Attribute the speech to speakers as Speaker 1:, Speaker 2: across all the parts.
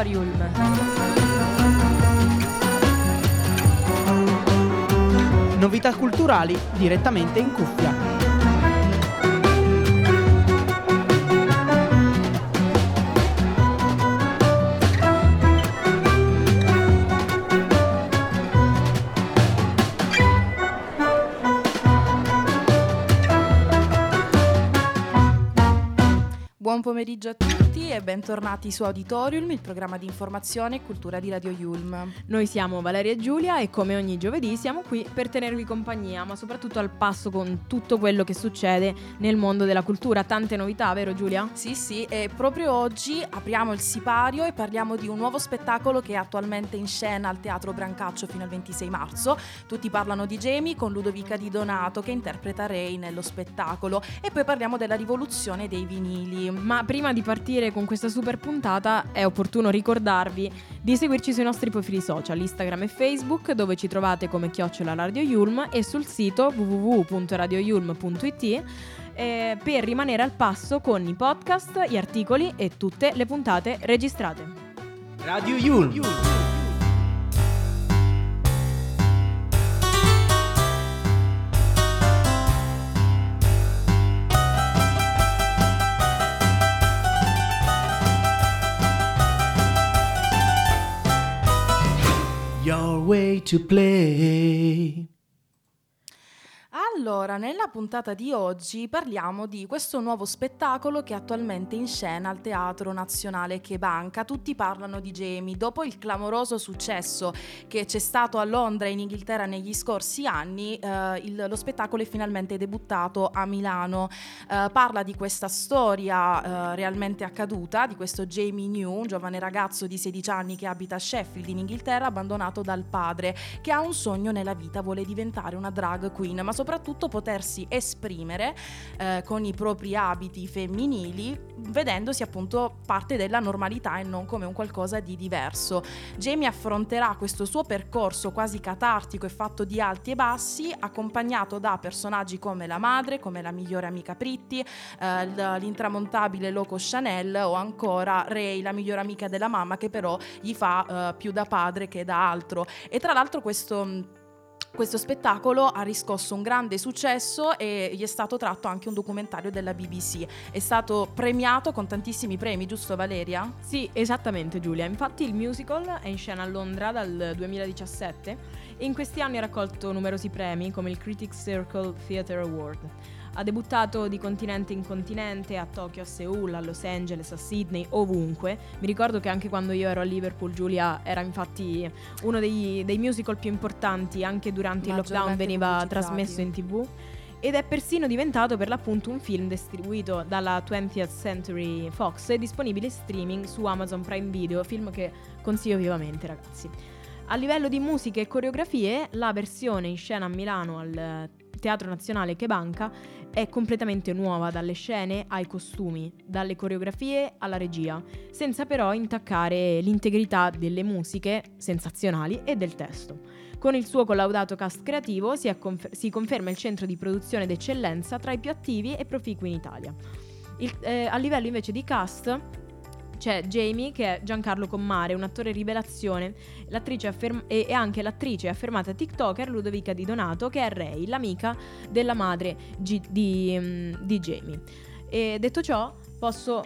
Speaker 1: Auditorium.
Speaker 2: Novità culturali direttamente in cuffia.
Speaker 3: Buon pomeriggio a tutti e bentornati su Auditorium, il programma di informazione e cultura di Radio Yulm.
Speaker 1: Noi siamo Valeria e Giulia e come ogni giovedì siamo qui per tenervi compagnia, ma soprattutto al passo con tutto quello che succede nel mondo della cultura. Tante novità, vero Giulia?
Speaker 3: Sì, sì, e proprio oggi apriamo il sipario e parliamo di un nuovo spettacolo che è attualmente in scena al Teatro Brancaccio fino al 26 marzo. Tutti parlano di Jamie con Ludovica Di Donato che interpreta Ray nello spettacolo e poi parliamo della rivoluzione dei vinili.
Speaker 1: Ma prima di partire con questa super puntata è opportuno ricordarvi di seguirci sui nostri profili social, Instagram e Facebook, dove ci trovate come chiocciola Radio Yulm e sul sito www.radioyulm.it eh, per rimanere al passo con i podcast, gli articoli e tutte le puntate registrate.
Speaker 2: Radio Yulm. To play.
Speaker 3: Allora, nella puntata di oggi parliamo di questo nuovo spettacolo che è attualmente in scena al Teatro Nazionale Che Banca. Tutti parlano di Jamie. Dopo il clamoroso successo che c'è stato a Londra e in Inghilterra negli scorsi anni, eh, il- lo spettacolo è finalmente debuttato a Milano. Eh, parla di questa storia eh, realmente accaduta, di questo Jamie New, un giovane ragazzo di 16 anni che abita a Sheffield in Inghilterra, abbandonato dal padre, che ha un sogno nella vita, vuole diventare una drag queen, ma soprattutto potersi esprimere eh, con i propri abiti femminili, vedendosi appunto parte della normalità e non come un qualcosa di diverso. Jamie affronterà questo suo percorso quasi catartico e fatto di alti e bassi, accompagnato da personaggi come la madre, come la migliore amica Pritti, eh, l'intramontabile Loco Chanel o ancora Ray, la migliore amica della mamma, che però gli fa eh, più da padre che da altro. E tra l'altro questo. Questo spettacolo ha riscosso un grande successo e gli è stato tratto anche un documentario della BBC. È stato premiato con tantissimi premi, giusto Valeria?
Speaker 1: Sì, esattamente Giulia. Infatti il musical è in scena a Londra dal 2017 e in questi anni ha raccolto numerosi premi come il Critics Circle Theatre Award. Ha debuttato di continente in continente, a Tokyo, a Seoul, a Los Angeles, a Sydney, ovunque. Mi ricordo che anche quando io ero a Liverpool, Giulia era infatti uno dei, dei musical più importanti, anche durante il lockdown veniva trasmesso in tv. Ed è persino diventato per l'appunto un film distribuito dalla 20th Century Fox e disponibile in streaming su Amazon Prime Video, film che consiglio vivamente ragazzi. A livello di musiche e coreografie, la versione in scena a Milano al Teatro Nazionale Che Banca è completamente nuova dalle scene ai costumi, dalle coreografie alla regia, senza però intaccare l'integrità delle musiche sensazionali e del testo. Con il suo collaudato cast creativo si, confer- si conferma il centro di produzione d'eccellenza tra i più attivi e proficui in Italia. Il- eh, a livello invece di cast c'è Jamie che è Giancarlo Commare, un attore rivelazione, l'attrice afferm- e, e anche l'attrice affermata TikToker Ludovica Di Donato che è Ray, l'amica della madre Gi- di, mm, di Jamie. E detto ciò, posso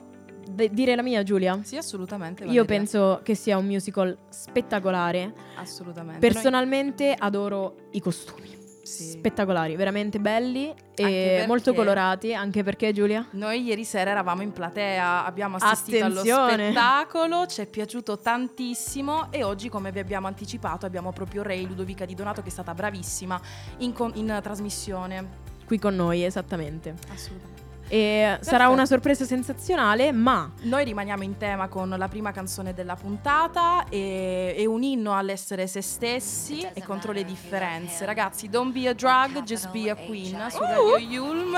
Speaker 1: de- dire la mia Giulia?
Speaker 3: Sì, assolutamente.
Speaker 1: Io
Speaker 3: Valeria.
Speaker 1: penso che sia un musical spettacolare.
Speaker 3: assolutamente.
Speaker 1: Personalmente adoro i costumi.
Speaker 3: Sì.
Speaker 1: Spettacolari, veramente belli e molto colorati, anche perché Giulia?
Speaker 3: Noi ieri sera eravamo in platea, abbiamo assistito allo
Speaker 1: Attenzione!
Speaker 3: spettacolo, ci è piaciuto tantissimo e oggi, come vi abbiamo anticipato, abbiamo proprio Ray Ludovica Di Donato che è stata bravissima in, con- in trasmissione.
Speaker 1: Qui con noi, esattamente.
Speaker 3: Assolutamente.
Speaker 1: E sarà una sorpresa sensazionale, ma
Speaker 3: Noi rimaniamo in tema con la prima canzone della puntata e è un inno all'essere se stessi e contro le differenze. Ragazzi, Don't be a drug, just be a queen su Radio Yulm,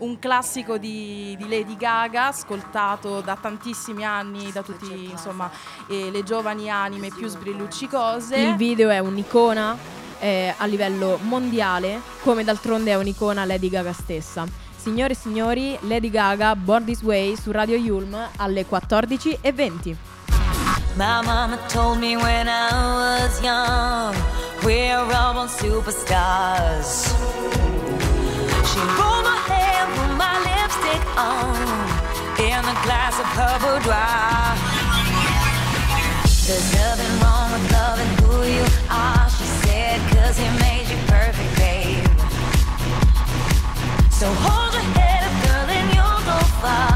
Speaker 3: un classico di, di Lady Gaga ascoltato da tantissimi anni da tutti insomma eh, le giovani anime più sbrilluccicose.
Speaker 1: il video è un'icona eh, a livello mondiale, come d'altronde è un'icona Lady Gaga stessa. Signore e signori, Lady Gaga, Born This Way su Radio Yulm alle 14.20.
Speaker 4: My mama told me when I was young, we're all born superstars. She rolled my hair, put my lipstick on, in a glass of her boudoir. There's nothing wrong with loving who you are, she said, cause he made So hold your head up, girl, and you'll go far.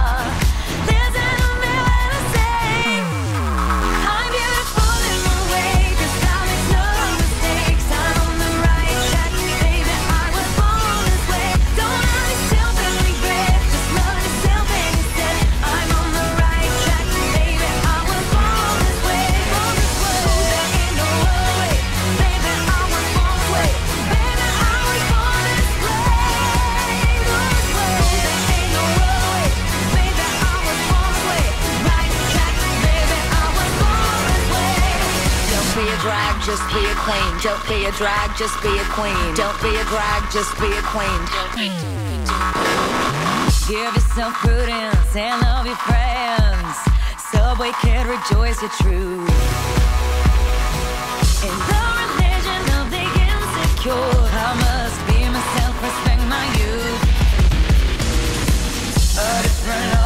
Speaker 4: Be a queen. Don't be a drag, just be a queen. Don't be a drag, just be a queen. Give yourself prudence and love your friends. Subway kid, rejoice your truth. In the religion of the insecure, I must be myself, respect my youth. A different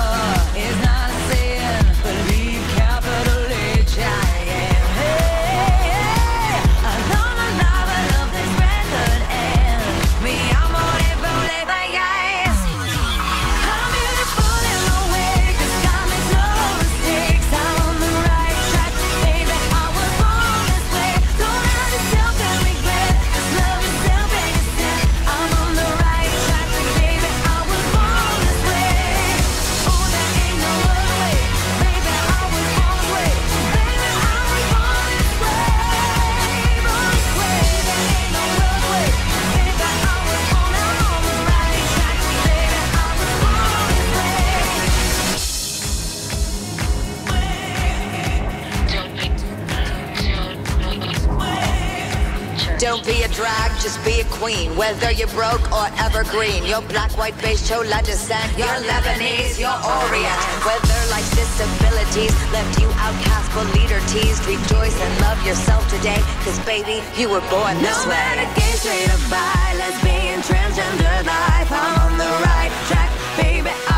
Speaker 5: Whether you're broke or evergreen, you're black, white, beige, chola descent. You're Lebanese, you're Orient. Whether life's disabilities left you outcast but leader teased, rejoice and love yourself today. Cause baby, you were born this
Speaker 4: No
Speaker 5: way.
Speaker 4: matter gay, straight or bi, lesbian, transgender life, I'm on the right track, baby. I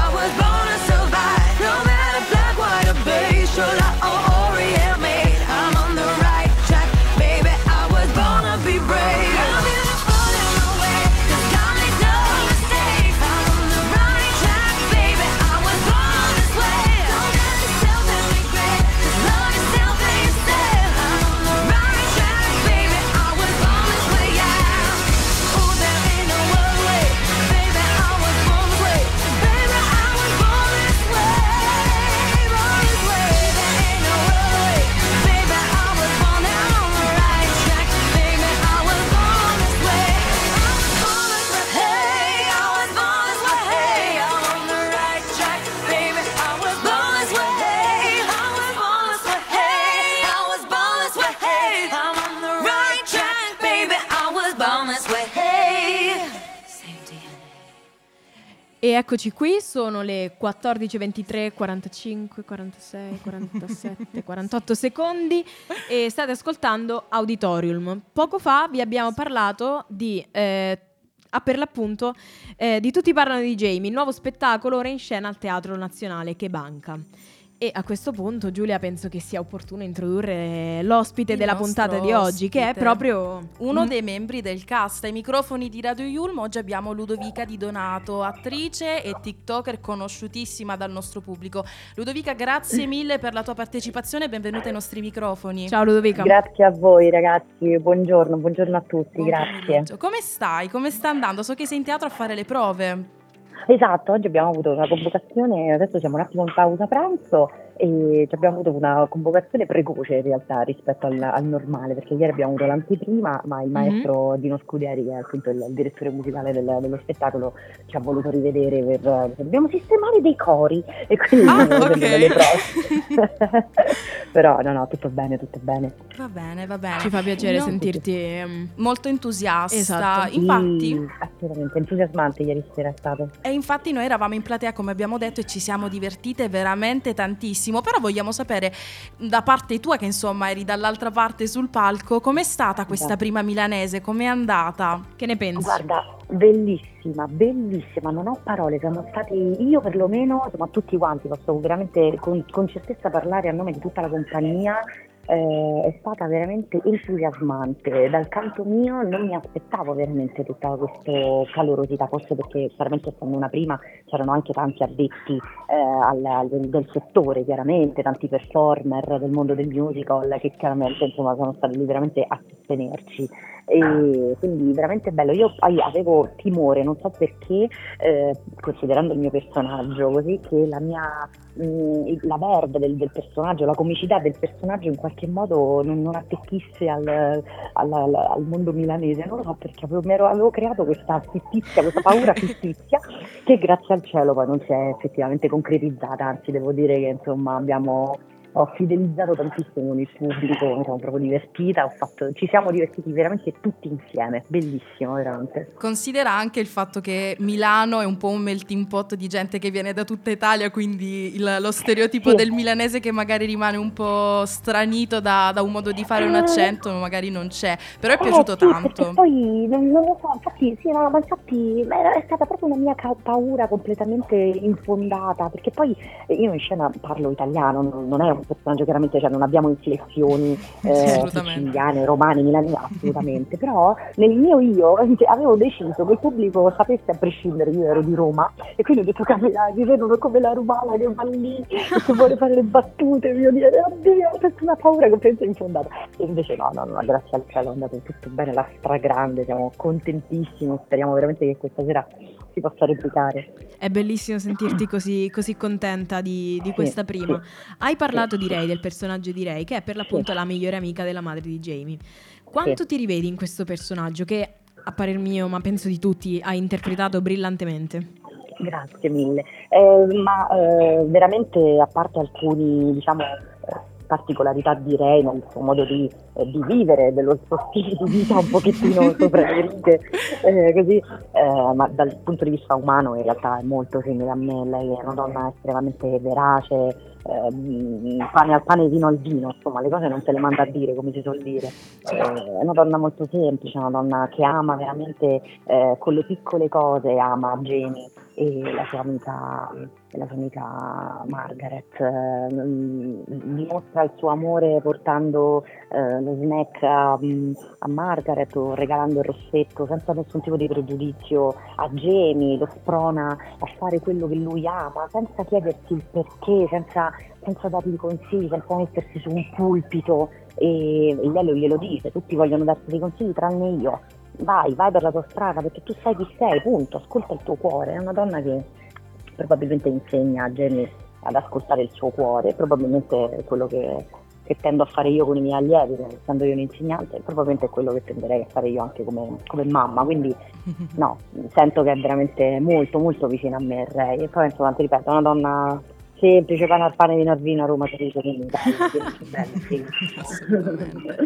Speaker 1: eccoci qui, sono le 14.23, 45, 46, 47, 48 secondi e state ascoltando Auditorium. Poco fa vi abbiamo parlato di, eh, ah, per l'appunto, eh, di Tutti parlano di Jamie, il nuovo spettacolo ora in scena al Teatro Nazionale Che Banca. E a questo punto, Giulia, penso che sia opportuno introdurre l'ospite
Speaker 3: Il
Speaker 1: della puntata di oggi, che è proprio
Speaker 3: Uno
Speaker 1: Mm.
Speaker 3: dei membri del cast, ai microfoni di Radio Yulm, oggi abbiamo Ludovica Di Donato, attrice e TikToker conosciutissima dal nostro pubblico. Ludovica, grazie mille per la tua partecipazione e benvenuta ai nostri microfoni.
Speaker 1: Ciao Ludovica.
Speaker 6: Grazie a voi ragazzi, buongiorno, buongiorno a tutti,
Speaker 3: Buon
Speaker 6: grazie.
Speaker 3: pomeriggio. Come stai? Come sta andando? So che sei in teatro a fare le prove.
Speaker 6: Esatto, oggi abbiamo avuto una convocazione, adesso siamo un attimo in pausa pranzo e ci abbiamo avuto una convocazione precoce in realtà rispetto al, al normale, perché ieri abbiamo avuto l'anteprima, ma il
Speaker 1: Mhm.
Speaker 6: maestro Dino Scuderi, che è appunto il, il direttore musicale del- dello spettacolo, ci ha voluto rivedere per, per- dobbiamo sistemare dei cori e quindi
Speaker 3: Ah,
Speaker 6: abbiamo
Speaker 3: ok.
Speaker 6: fatto delle prove. Però no, no, tutto bene, tutto bene.
Speaker 3: Va bene, va bene.
Speaker 1: Ci fa piacere
Speaker 3: No,
Speaker 1: sentirti. ehm,
Speaker 3: Molto entusiasta.
Speaker 1: Esatto.
Speaker 3: Infatti,
Speaker 6: Sì, assolutamente, entusiasmante ieri sera è stato.
Speaker 3: E infatti noi eravamo in platea come abbiamo detto e ci siamo divertite veramente tantissimo, però vogliamo sapere da parte tua che insomma eri dall'altra parte sul palco, com'è stata questa
Speaker 6: Esatto.
Speaker 3: prima milanese, com'è andata?
Speaker 1: Che ne pensi?
Speaker 6: Guarda, bellissima, bellissima, non ho parole, siamo stati, io perlomeno, insomma tutti quanti, posso veramente con, con certezza parlare a nome di tutta la compagnia, eh, è stata veramente entusiasmante. Dal canto mio non mi aspettavo veramente tutta questa calorosità, forse perché chiaramente essendo una prima c'erano anche tanti addetti eh, al, al- del settore, chiaramente, tanti performer del mondo del musical che chiaramente insomma sono stati lì veramente a sostenerci e quindi veramente bello. Io poi avevo timore, non so perché, eh, considerando il mio personaggio, così che la mia mh, la verde del, del personaggio, la comicità del personaggio in qualche modo non, non attecchisse al, al- al- al mondo milanese. Non lo so perché avevo, avevo creato questa fittizia, questa paura fittizia che grazie al cielo poi non si è effettivamente concretizzata, anzi devo dire che insomma abbiamo ho fidelizzato tantissimo con il pubblico, mi sono proprio divertita, ho fatto- ci siamo divertiti veramente tutti insieme, bellissimo veramente.
Speaker 3: Considera anche il fatto che Milano è un po' un melting pot di gente che viene da tutta Italia, quindi il- lo stereotipo
Speaker 6: Sì.
Speaker 3: del milanese che magari rimane un po' stranito da, da un modo di fare un
Speaker 6: Eh.
Speaker 3: accento, magari non c'è, però è
Speaker 6: Eh,
Speaker 3: piaciuto
Speaker 6: sì,
Speaker 3: tanto.
Speaker 6: Poi non, non lo so, infatti, sì, no, ma infatti è stata proprio una mia paura completamente infondata, perché poi eh, io in scena parlo italiano, non, non è un personaggio chiaramente, cioè non abbiamo inflessioni
Speaker 3: Sì,
Speaker 6: eh, siciliane, romane, milanesi, assolutamente, però nel mio io avevo deciso che il pubblico sapesse a prescindere, io ero di Roma e quindi ho detto capirà, mi vedono come la romana che va lì e che vuole fare le battute, io dire oddio, ho una paura completamente infondata. E invece no, no, no, grazie al cielo è andato tutto bene, la stragrande, siamo contentissimi, speriamo veramente che questa sera si possa replicare.
Speaker 1: È bellissimo sentirti così, così contenta di, di
Speaker 6: Sì,
Speaker 1: questa prima. Hai parlato
Speaker 6: Sì.
Speaker 1: di Ray, del personaggio di Ray, che è per l'appunto la migliore amica della madre di Jamie. Quanto ti rivedi in questo personaggio che, a parer mio, ma penso di tutti, hai interpretato brillantemente?
Speaker 6: Grazie mille. Eh, ma eh, veramente, a parte alcuni, diciamo, particolarità direi nel suo modo di, eh, di vivere, dello suo stile di vita un pochettino sopra le righe, eh, così, eh, ma dal punto di vista umano in realtà è molto simile a me, lei è una donna estremamente verace, ehm, pane al pane, vino al vino, insomma le cose non te le manda a dire come si suol dire. Eh, è una donna molto semplice, una donna che ama veramente eh, con le piccole cose, ama Jamie e la sua amica, la sua amica Margaret. eh, mm, dimostra il suo amore portando eh, lo snack a, mm, a Margaret o regalando il rossetto senza nessun tipo di pregiudizio a Jamie, lo sprona a fare quello che lui ama, senza chiedersi il perché, senza, senza dargli consigli, senza mettersi su un pulpito e, e glielo dice, tutti vogliono darti dei consigli tranne io. Vai, vai per la tua strada perché tu sai chi sei, punto, ascolta il tuo cuore. È una donna che probabilmente insegna a Jamie ad ascoltare il suo cuore, probabilmente quello che, che tendo a fare io con i miei allievi, essendo io un insegnante, probabilmente è quello che tenderei a fare io anche come, come mamma, quindi no, sento che è veramente molto molto vicina a me Ray. E poi insomma ti ripeto, è una donna semplice, pane al pane, vino al vino, a Roma quindi sì, bella, sì.
Speaker 3: Assolutamente.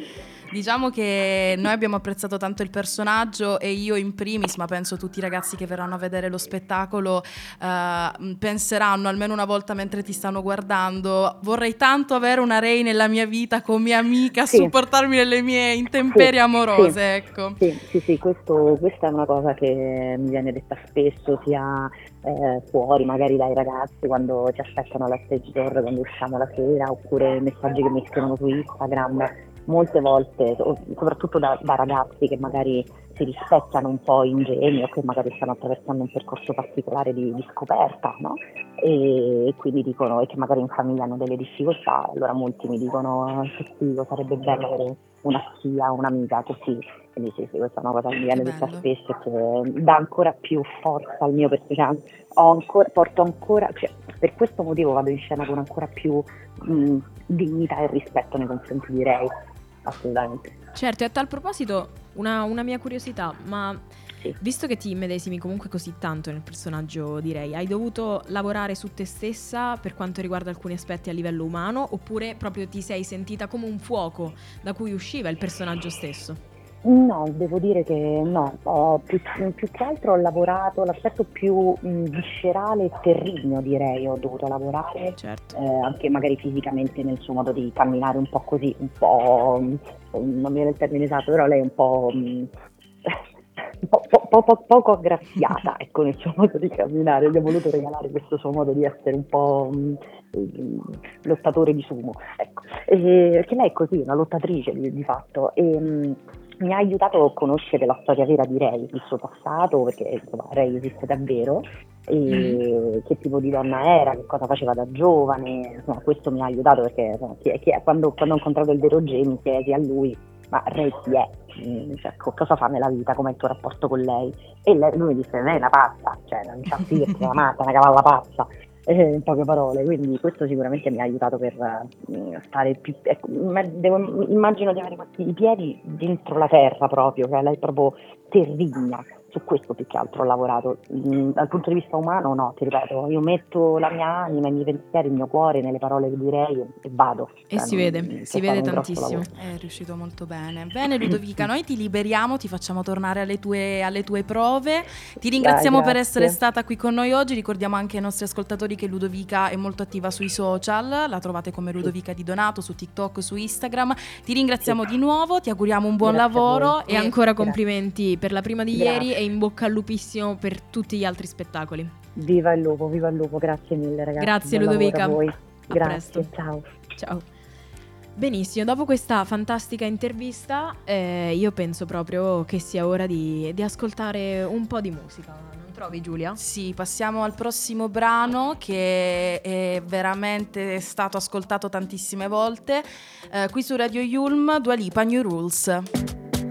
Speaker 3: Diciamo che noi abbiamo apprezzato tanto il personaggio e io in primis, ma penso tutti i ragazzi che verranno a vedere lo spettacolo eh, penseranno almeno una volta mentre ti stanno guardando, vorrei tanto avere una Ray nella mia vita come amica, a
Speaker 6: Sì.
Speaker 3: supportarmi nelle mie intemperie
Speaker 6: Sì,
Speaker 3: amorose,
Speaker 6: sì.
Speaker 3: ecco.
Speaker 6: Sì, sì, sì, questo- questa è una cosa che mi viene detta spesso, sia eh, fuori magari dai ragazzi quando ci aspettano alla stage door, quando usciamo la sera, oppure messaggi che mi scrivono su Instagram. Molte volte, so- soprattutto da, da ragazzi che magari si rispecchiano un po' ingenui o che magari stanno attraversando un percorso particolare di, di scoperta, no? E, e quindi dicono, e che magari in famiglia hanno delle difficoltà, allora molti mi dicono che figo, sarebbe bello avere una zia, un'amica così. Quindi sì, sì, questa è una cosa che mi viene detta spesso e che dà ancora più forza al mio personaggio. Ho ancora, porto ancora, cioè, per questo motivo vado in scena con ancora più mh, dignità e rispetto nei confronti di Ray, assolutamente.
Speaker 1: Certo, e a tal proposito, una, una mia curiosità, ma
Speaker 6: sì.
Speaker 1: Visto che ti immedesimi comunque così tanto nel personaggio, direi, hai dovuto lavorare su te stessa per quanto riguarda alcuni aspetti a livello umano oppure proprio ti sei sentita come un fuoco da cui usciva il personaggio stesso?
Speaker 6: No, devo dire che no, ho più, più che altro ho lavorato l'aspetto più mh, viscerale e terrigno direi, ho dovuto lavorare
Speaker 1: Certo.
Speaker 6: eh, anche magari fisicamente nel suo modo di camminare un po' così, un po', mh, non mi viene il termine esatto, però lei è un po', mh, po- po- po- po- poco aggraziata ecco, nel suo modo di camminare, gli ho voluto regalare questo suo modo di essere un po' lottatore di sumo, ecco. E- perché lei è così, una lottatrice di, di fatto. E, mi ha aiutato a conoscere la storia vera di Ray, il suo passato, perché insomma Ray esiste davvero, e che tipo di donna era, che cosa faceva da giovane, insomma questo mi ha aiutato perché insomma, chi è- chi è- quando, quando ho incontrato il vero Jamie chiesi a lui ma Ray chi è? Mm, Cioè, co- cosa fa nella vita, com'è il tuo rapporto con lei? E lei- lui mi disse, lei è una pazza, cioè non c'ha perché è una matta, una cavalla pazza, eh, in poche parole, quindi questo sicuramente mi ha aiutato per eh, stare più, ecco, devo- immagino di avere i piedi dentro la terra proprio, cioè lei è proprio terrigna, su questo più che altro ho lavorato, Mm, dal punto di vista umano no, ti ripeto, io metto la mia anima, i miei pensieri, il mio cuore nelle parole che direi e, vado.
Speaker 1: E
Speaker 6: Cioè,
Speaker 1: si vede, si vede tantissimo.
Speaker 3: È riuscito molto bene. Bene Ludovica, noi ti liberiamo, ti facciamo tornare alle tue, alle tue prove. Ti ringraziamo per
Speaker 6: grazie.
Speaker 3: essere stata qui con noi oggi. Ricordiamo anche ai nostri ascoltatori che Ludovica è molto attiva sui social. La trovate come Ludovica Di Donato su TikTok, su Instagram. Ti ringraziamo di nuovo, ti auguriamo un buon
Speaker 6: Grazie
Speaker 3: lavoro
Speaker 1: E ancora
Speaker 6: Grazie.
Speaker 1: complimenti per la prima di
Speaker 6: Grazie.
Speaker 1: ieri e in bocca al lupissimo per tutti gli altri spettacoli.
Speaker 6: Viva il lupo, viva il lupo, grazie mille ragazzi.
Speaker 1: Grazie,
Speaker 6: buon
Speaker 1: Ludovica.
Speaker 6: A voi.
Speaker 1: A
Speaker 6: Grazie,
Speaker 1: presto.
Speaker 6: ciao.
Speaker 1: Ciao. Benissimo, dopo questa fantastica intervista eh, io penso proprio che sia ora di, di ascoltare un po' di musica, non trovi Giulia?
Speaker 3: Sì, passiamo al prossimo brano che è veramente stato ascoltato tantissime volte. Eh, qui su Radio Yulm, Dua Lipa New Rules.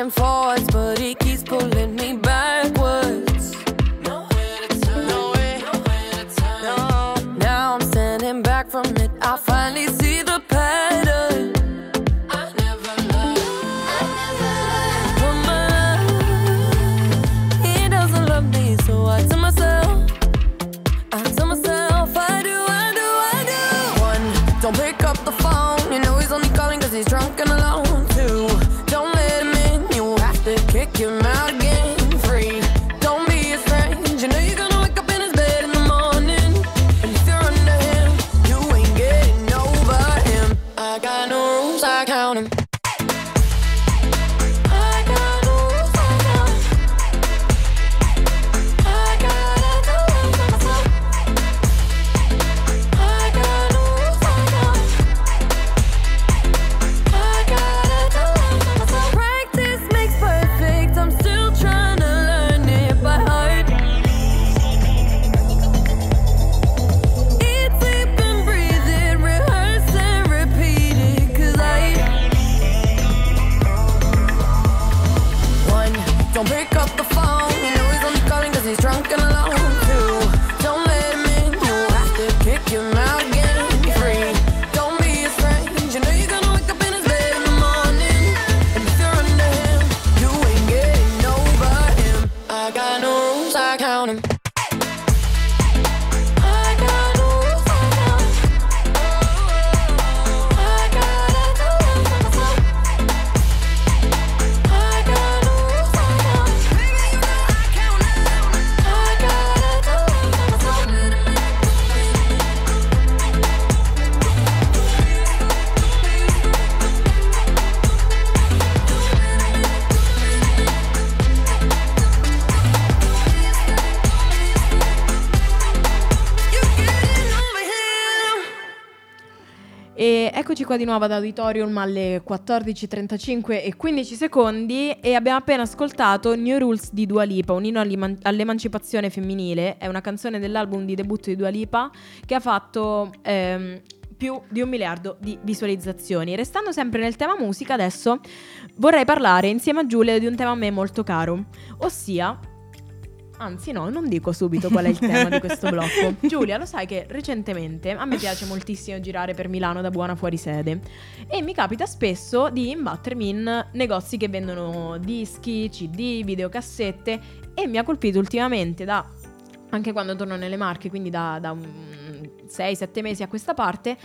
Speaker 7: and forward again. you know
Speaker 1: qua di nuovo ad Auditorium alle 14.35 e 15 secondi e abbiamo appena ascoltato New Rules di Dua Lipa, un inno all'eman- all'emancipazione femminile, è una canzone dell'album di debutto di Dua Lipa che ha fatto ehm, più di un miliardo di visualizzazioni. Restando sempre nel tema musica, adesso vorrei parlare insieme a Giulia di un tema a me molto caro, ossia Anzi, no, non dico subito qual è il tema di questo blocco. Giulia, lo sai che recentemente a me piace moltissimo girare per Milano da buona fuorisede e mi capita spesso di imbattermi in negozi che vendono dischi, CD, videocassette e mi ha colpito ultimamente da anche quando torno nelle Marche, quindi da, da 6-7 mesi a questa parte,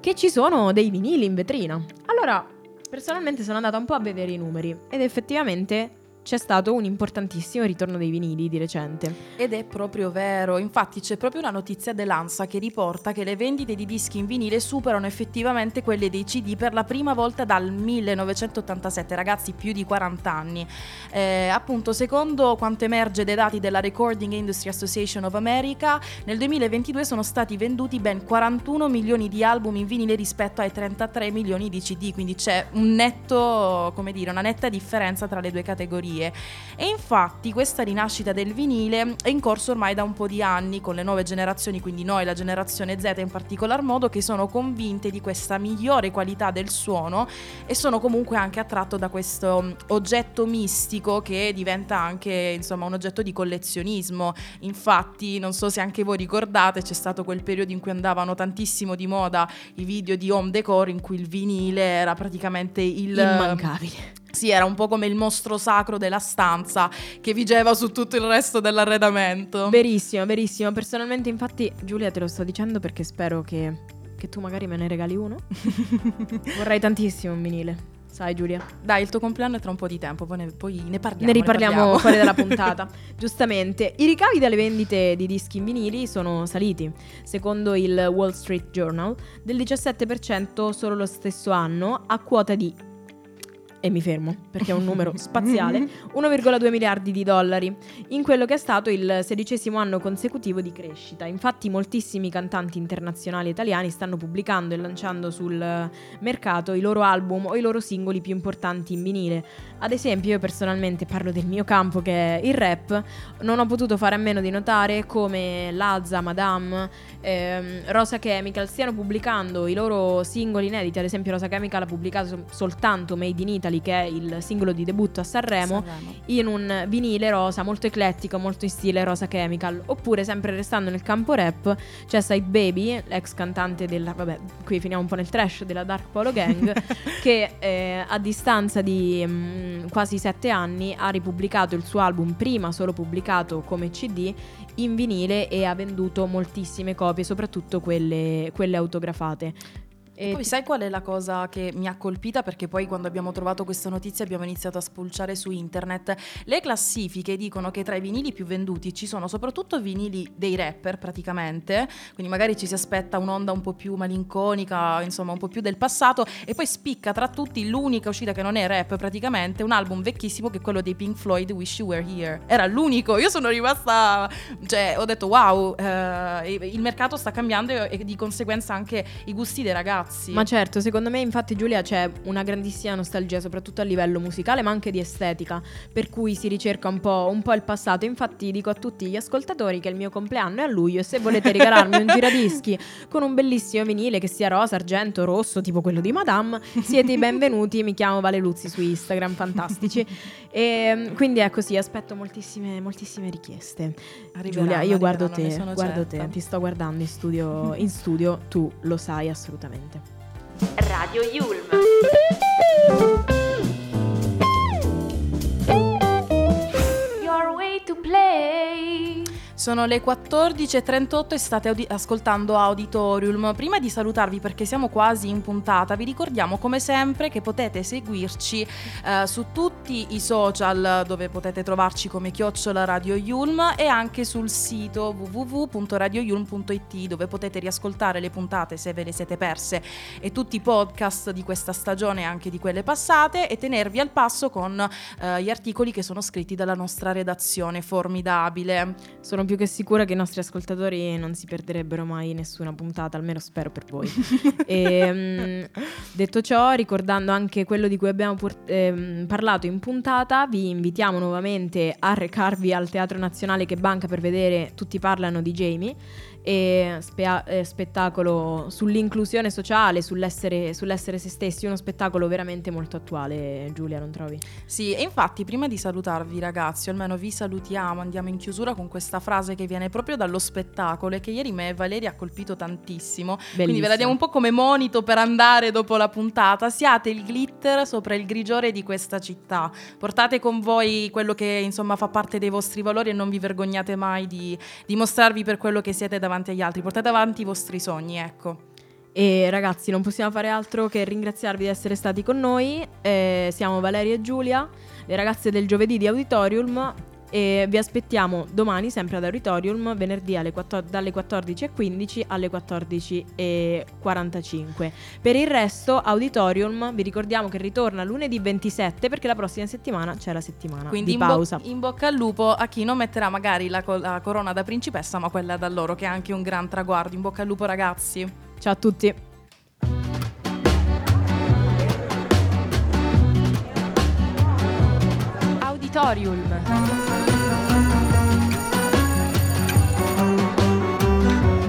Speaker 1: che ci sono dei vinili in vetrina. Allora, personalmente sono andata un po' a vedere i numeri ed effettivamente c'è stato un importantissimo ritorno dei vinili di recente.
Speaker 3: Ed è proprio vero, infatti c'è proprio una notizia dell'ANSA che riporta che le vendite di dischi in vinile superano effettivamente quelle dei CD per la prima volta dal 1987, ragazzi più di 40 anni. Eh, appunto, secondo quanto emerge dai dati della Recording Industry Association of America, nel 2022 sono stati venduti ben 41 milioni di album in vinile rispetto ai 33 milioni di CD, quindi c'è un netto, come dire, una netta differenza tra le due categorie. E infatti questa rinascita del vinile è in corso ormai da un po' di anni con le nuove generazioni, quindi noi, la generazione Z in particolar modo, che sono convinte di questa migliore qualità del suono e sono comunque anche attratto da questo mm, oggetto mistico che diventa anche insomma un oggetto di collezionismo. Infatti, non so se anche voi ricordate, c'è stato quel periodo in cui andavano tantissimo di moda i video di home decor in cui il vinile era praticamente il
Speaker 1: Immancabile.
Speaker 3: Sì, era un po' come il mostro sacro della stanza che vigeva su tutto il resto dell'arredamento.
Speaker 1: Verissimo, verissimo. Personalmente, infatti, Giulia, te lo sto dicendo perché spero che, che tu magari me ne regali uno. Vorrei tantissimo un vinile. Sai, Giulia?
Speaker 3: Dai, il tuo compleanno è tra un po' di tempo, poi ne, poi ne parliamo.
Speaker 1: Ne riparliamo
Speaker 3: parliamo.
Speaker 1: fuori dalla puntata. Giustamente, i ricavi dalle vendite di dischi in vinili sono saliti. Secondo il Wall Street Journal, del 17% solo lo stesso anno, a quota di e mi fermo perché è un numero spaziale, 1,2 miliardi di dollari, in quello che è stato il sedicesimo anno consecutivo di crescita. Infatti moltissimi cantanti internazionali italiani stanno pubblicando e lanciando sul mercato i loro album o i loro singoli più importanti in vinile. Ad esempio io personalmente parlo del mio campo che è il rap, non ho potuto fare a meno di notare come Lazza, Madame, ehm, Rosa Chemical stiano pubblicando i loro singoli inediti, ad esempio Rosa Chemical ha pubblicato sol- soltanto Made in Italy che è il singolo di debutto a Sanremo,
Speaker 3: Sanremo.
Speaker 1: in un vinile rosa molto eclettico, molto in stile Rosa Chemical. Oppure, sempre restando nel campo rap, c'è Side Baby, l'ex cantante della. Vabbè, qui finiamo un po' nel trash della Dark Polo Gang, che eh, a distanza di mm, quasi sette anni ha ripubblicato il suo album, prima solo pubblicato come CD, in vinile e ha venduto moltissime copie, soprattutto quelle, quelle autografate.
Speaker 3: E poi sai qual è la cosa che mi ha colpita? Perché poi quando abbiamo trovato questa notizia abbiamo iniziato a spulciare su internet. Le classifiche dicono che tra i vinili più venduti ci sono soprattutto vinili dei rapper praticamente, quindi magari ci si aspetta un'onda un po' più malinconica, insomma un po' più del passato, e poi spicca tra tutti l'unica uscita che non è rap praticamente, un album vecchissimo che è quello dei Pink Floyd, Wish You Were Here. Era l'unico, io sono rimasta, cioè ho detto wow, eh, il mercato sta cambiando e, e di conseguenza anche i gusti dei ragazzi.
Speaker 1: Ma certo, secondo me infatti Giulia c'è una grandissima nostalgia, soprattutto a livello musicale, ma anche di estetica, per cui si ricerca un po', un po' il passato. Infatti dico a tutti gli ascoltatori che il mio compleanno è a luglio e se volete regalarmi un giradischi con un bellissimo vinile che sia rosa, argento, rosso, tipo quello di Madame, siete i benvenuti. Mi chiamo Vale Luzzi su Instagram, fantastici. E quindi è così, aspetto moltissime, moltissime richieste.
Speaker 3: Arriveranno,
Speaker 1: Giulia, io guardo te, guardo
Speaker 3: certa.
Speaker 1: te, ti sto guardando in studio, in studio, tu lo sai assolutamente.
Speaker 8: Radio Yulm.
Speaker 3: Sono le 14.38 e state audi- ascoltando Auditorium. Prima di salutarvi perché siamo quasi in puntata, vi ricordiamo come sempre che potete seguirci eh, su tutti i social dove potete trovarci come chiocciola Radio Yulm e anche sul sito www.radioyulm.it dove potete riascoltare le puntate se ve le siete perse e tutti i podcast di questa stagione e anche di quelle passate e tenervi al passo con eh, gli articoli che sono scritti dalla nostra redazione formidabile.
Speaker 1: Sono più più che sicura che i nostri ascoltatori non si perderebbero mai nessuna puntata, almeno spero per voi. E, mm, detto ciò, ricordando anche quello di cui abbiamo pur- ehm, parlato in puntata, vi invitiamo nuovamente a recarvi al Teatro Nazionale che banca per vedere Tutti parlano di Jamie e spea- eh, spettacolo sull'inclusione sociale, sull'essere, sull'essere se stessi, uno spettacolo veramente molto attuale, Giulia, non trovi?
Speaker 3: Sì, e infatti prima di salutarvi ragazzi, o almeno vi salutiamo, andiamo in chiusura con questa frase che viene proprio dallo spettacolo e che ieri me e Valeria ha colpito tantissimo. Quindi ve la
Speaker 1: Bellissimo.
Speaker 3: diamo un po' come monito per andare dopo la puntata. Siate il glitter sopra il grigiore di questa città. Portate con voi quello che insomma fa parte dei vostri valori e non vi vergognate mai di dimostrarvi per quello che siete davanti agli altri. Portate avanti i vostri sogni, ecco.
Speaker 1: E ragazzi, non possiamo fare altro che ringraziarvi di essere stati con noi. Eh, siamo Valeria e Giulia, le ragazze del giovedì di Auditorium. E vi aspettiamo domani sempre ad Auditorium, venerdì alle 14 dalle 14.15 alle 14.45. Per il resto, Auditorium, vi ricordiamo che ritorna lunedì 27 perché la prossima settimana c'è la settimana
Speaker 3: Quindi
Speaker 1: di
Speaker 3: in, bo-
Speaker 1: pausa.
Speaker 3: in bocca al lupo a chi non metterà magari la, co- la corona da principessa, ma quella da loro, che è anche un gran traguardo. In bocca al lupo, ragazzi.
Speaker 1: Ciao a tutti.
Speaker 8: Auditorium.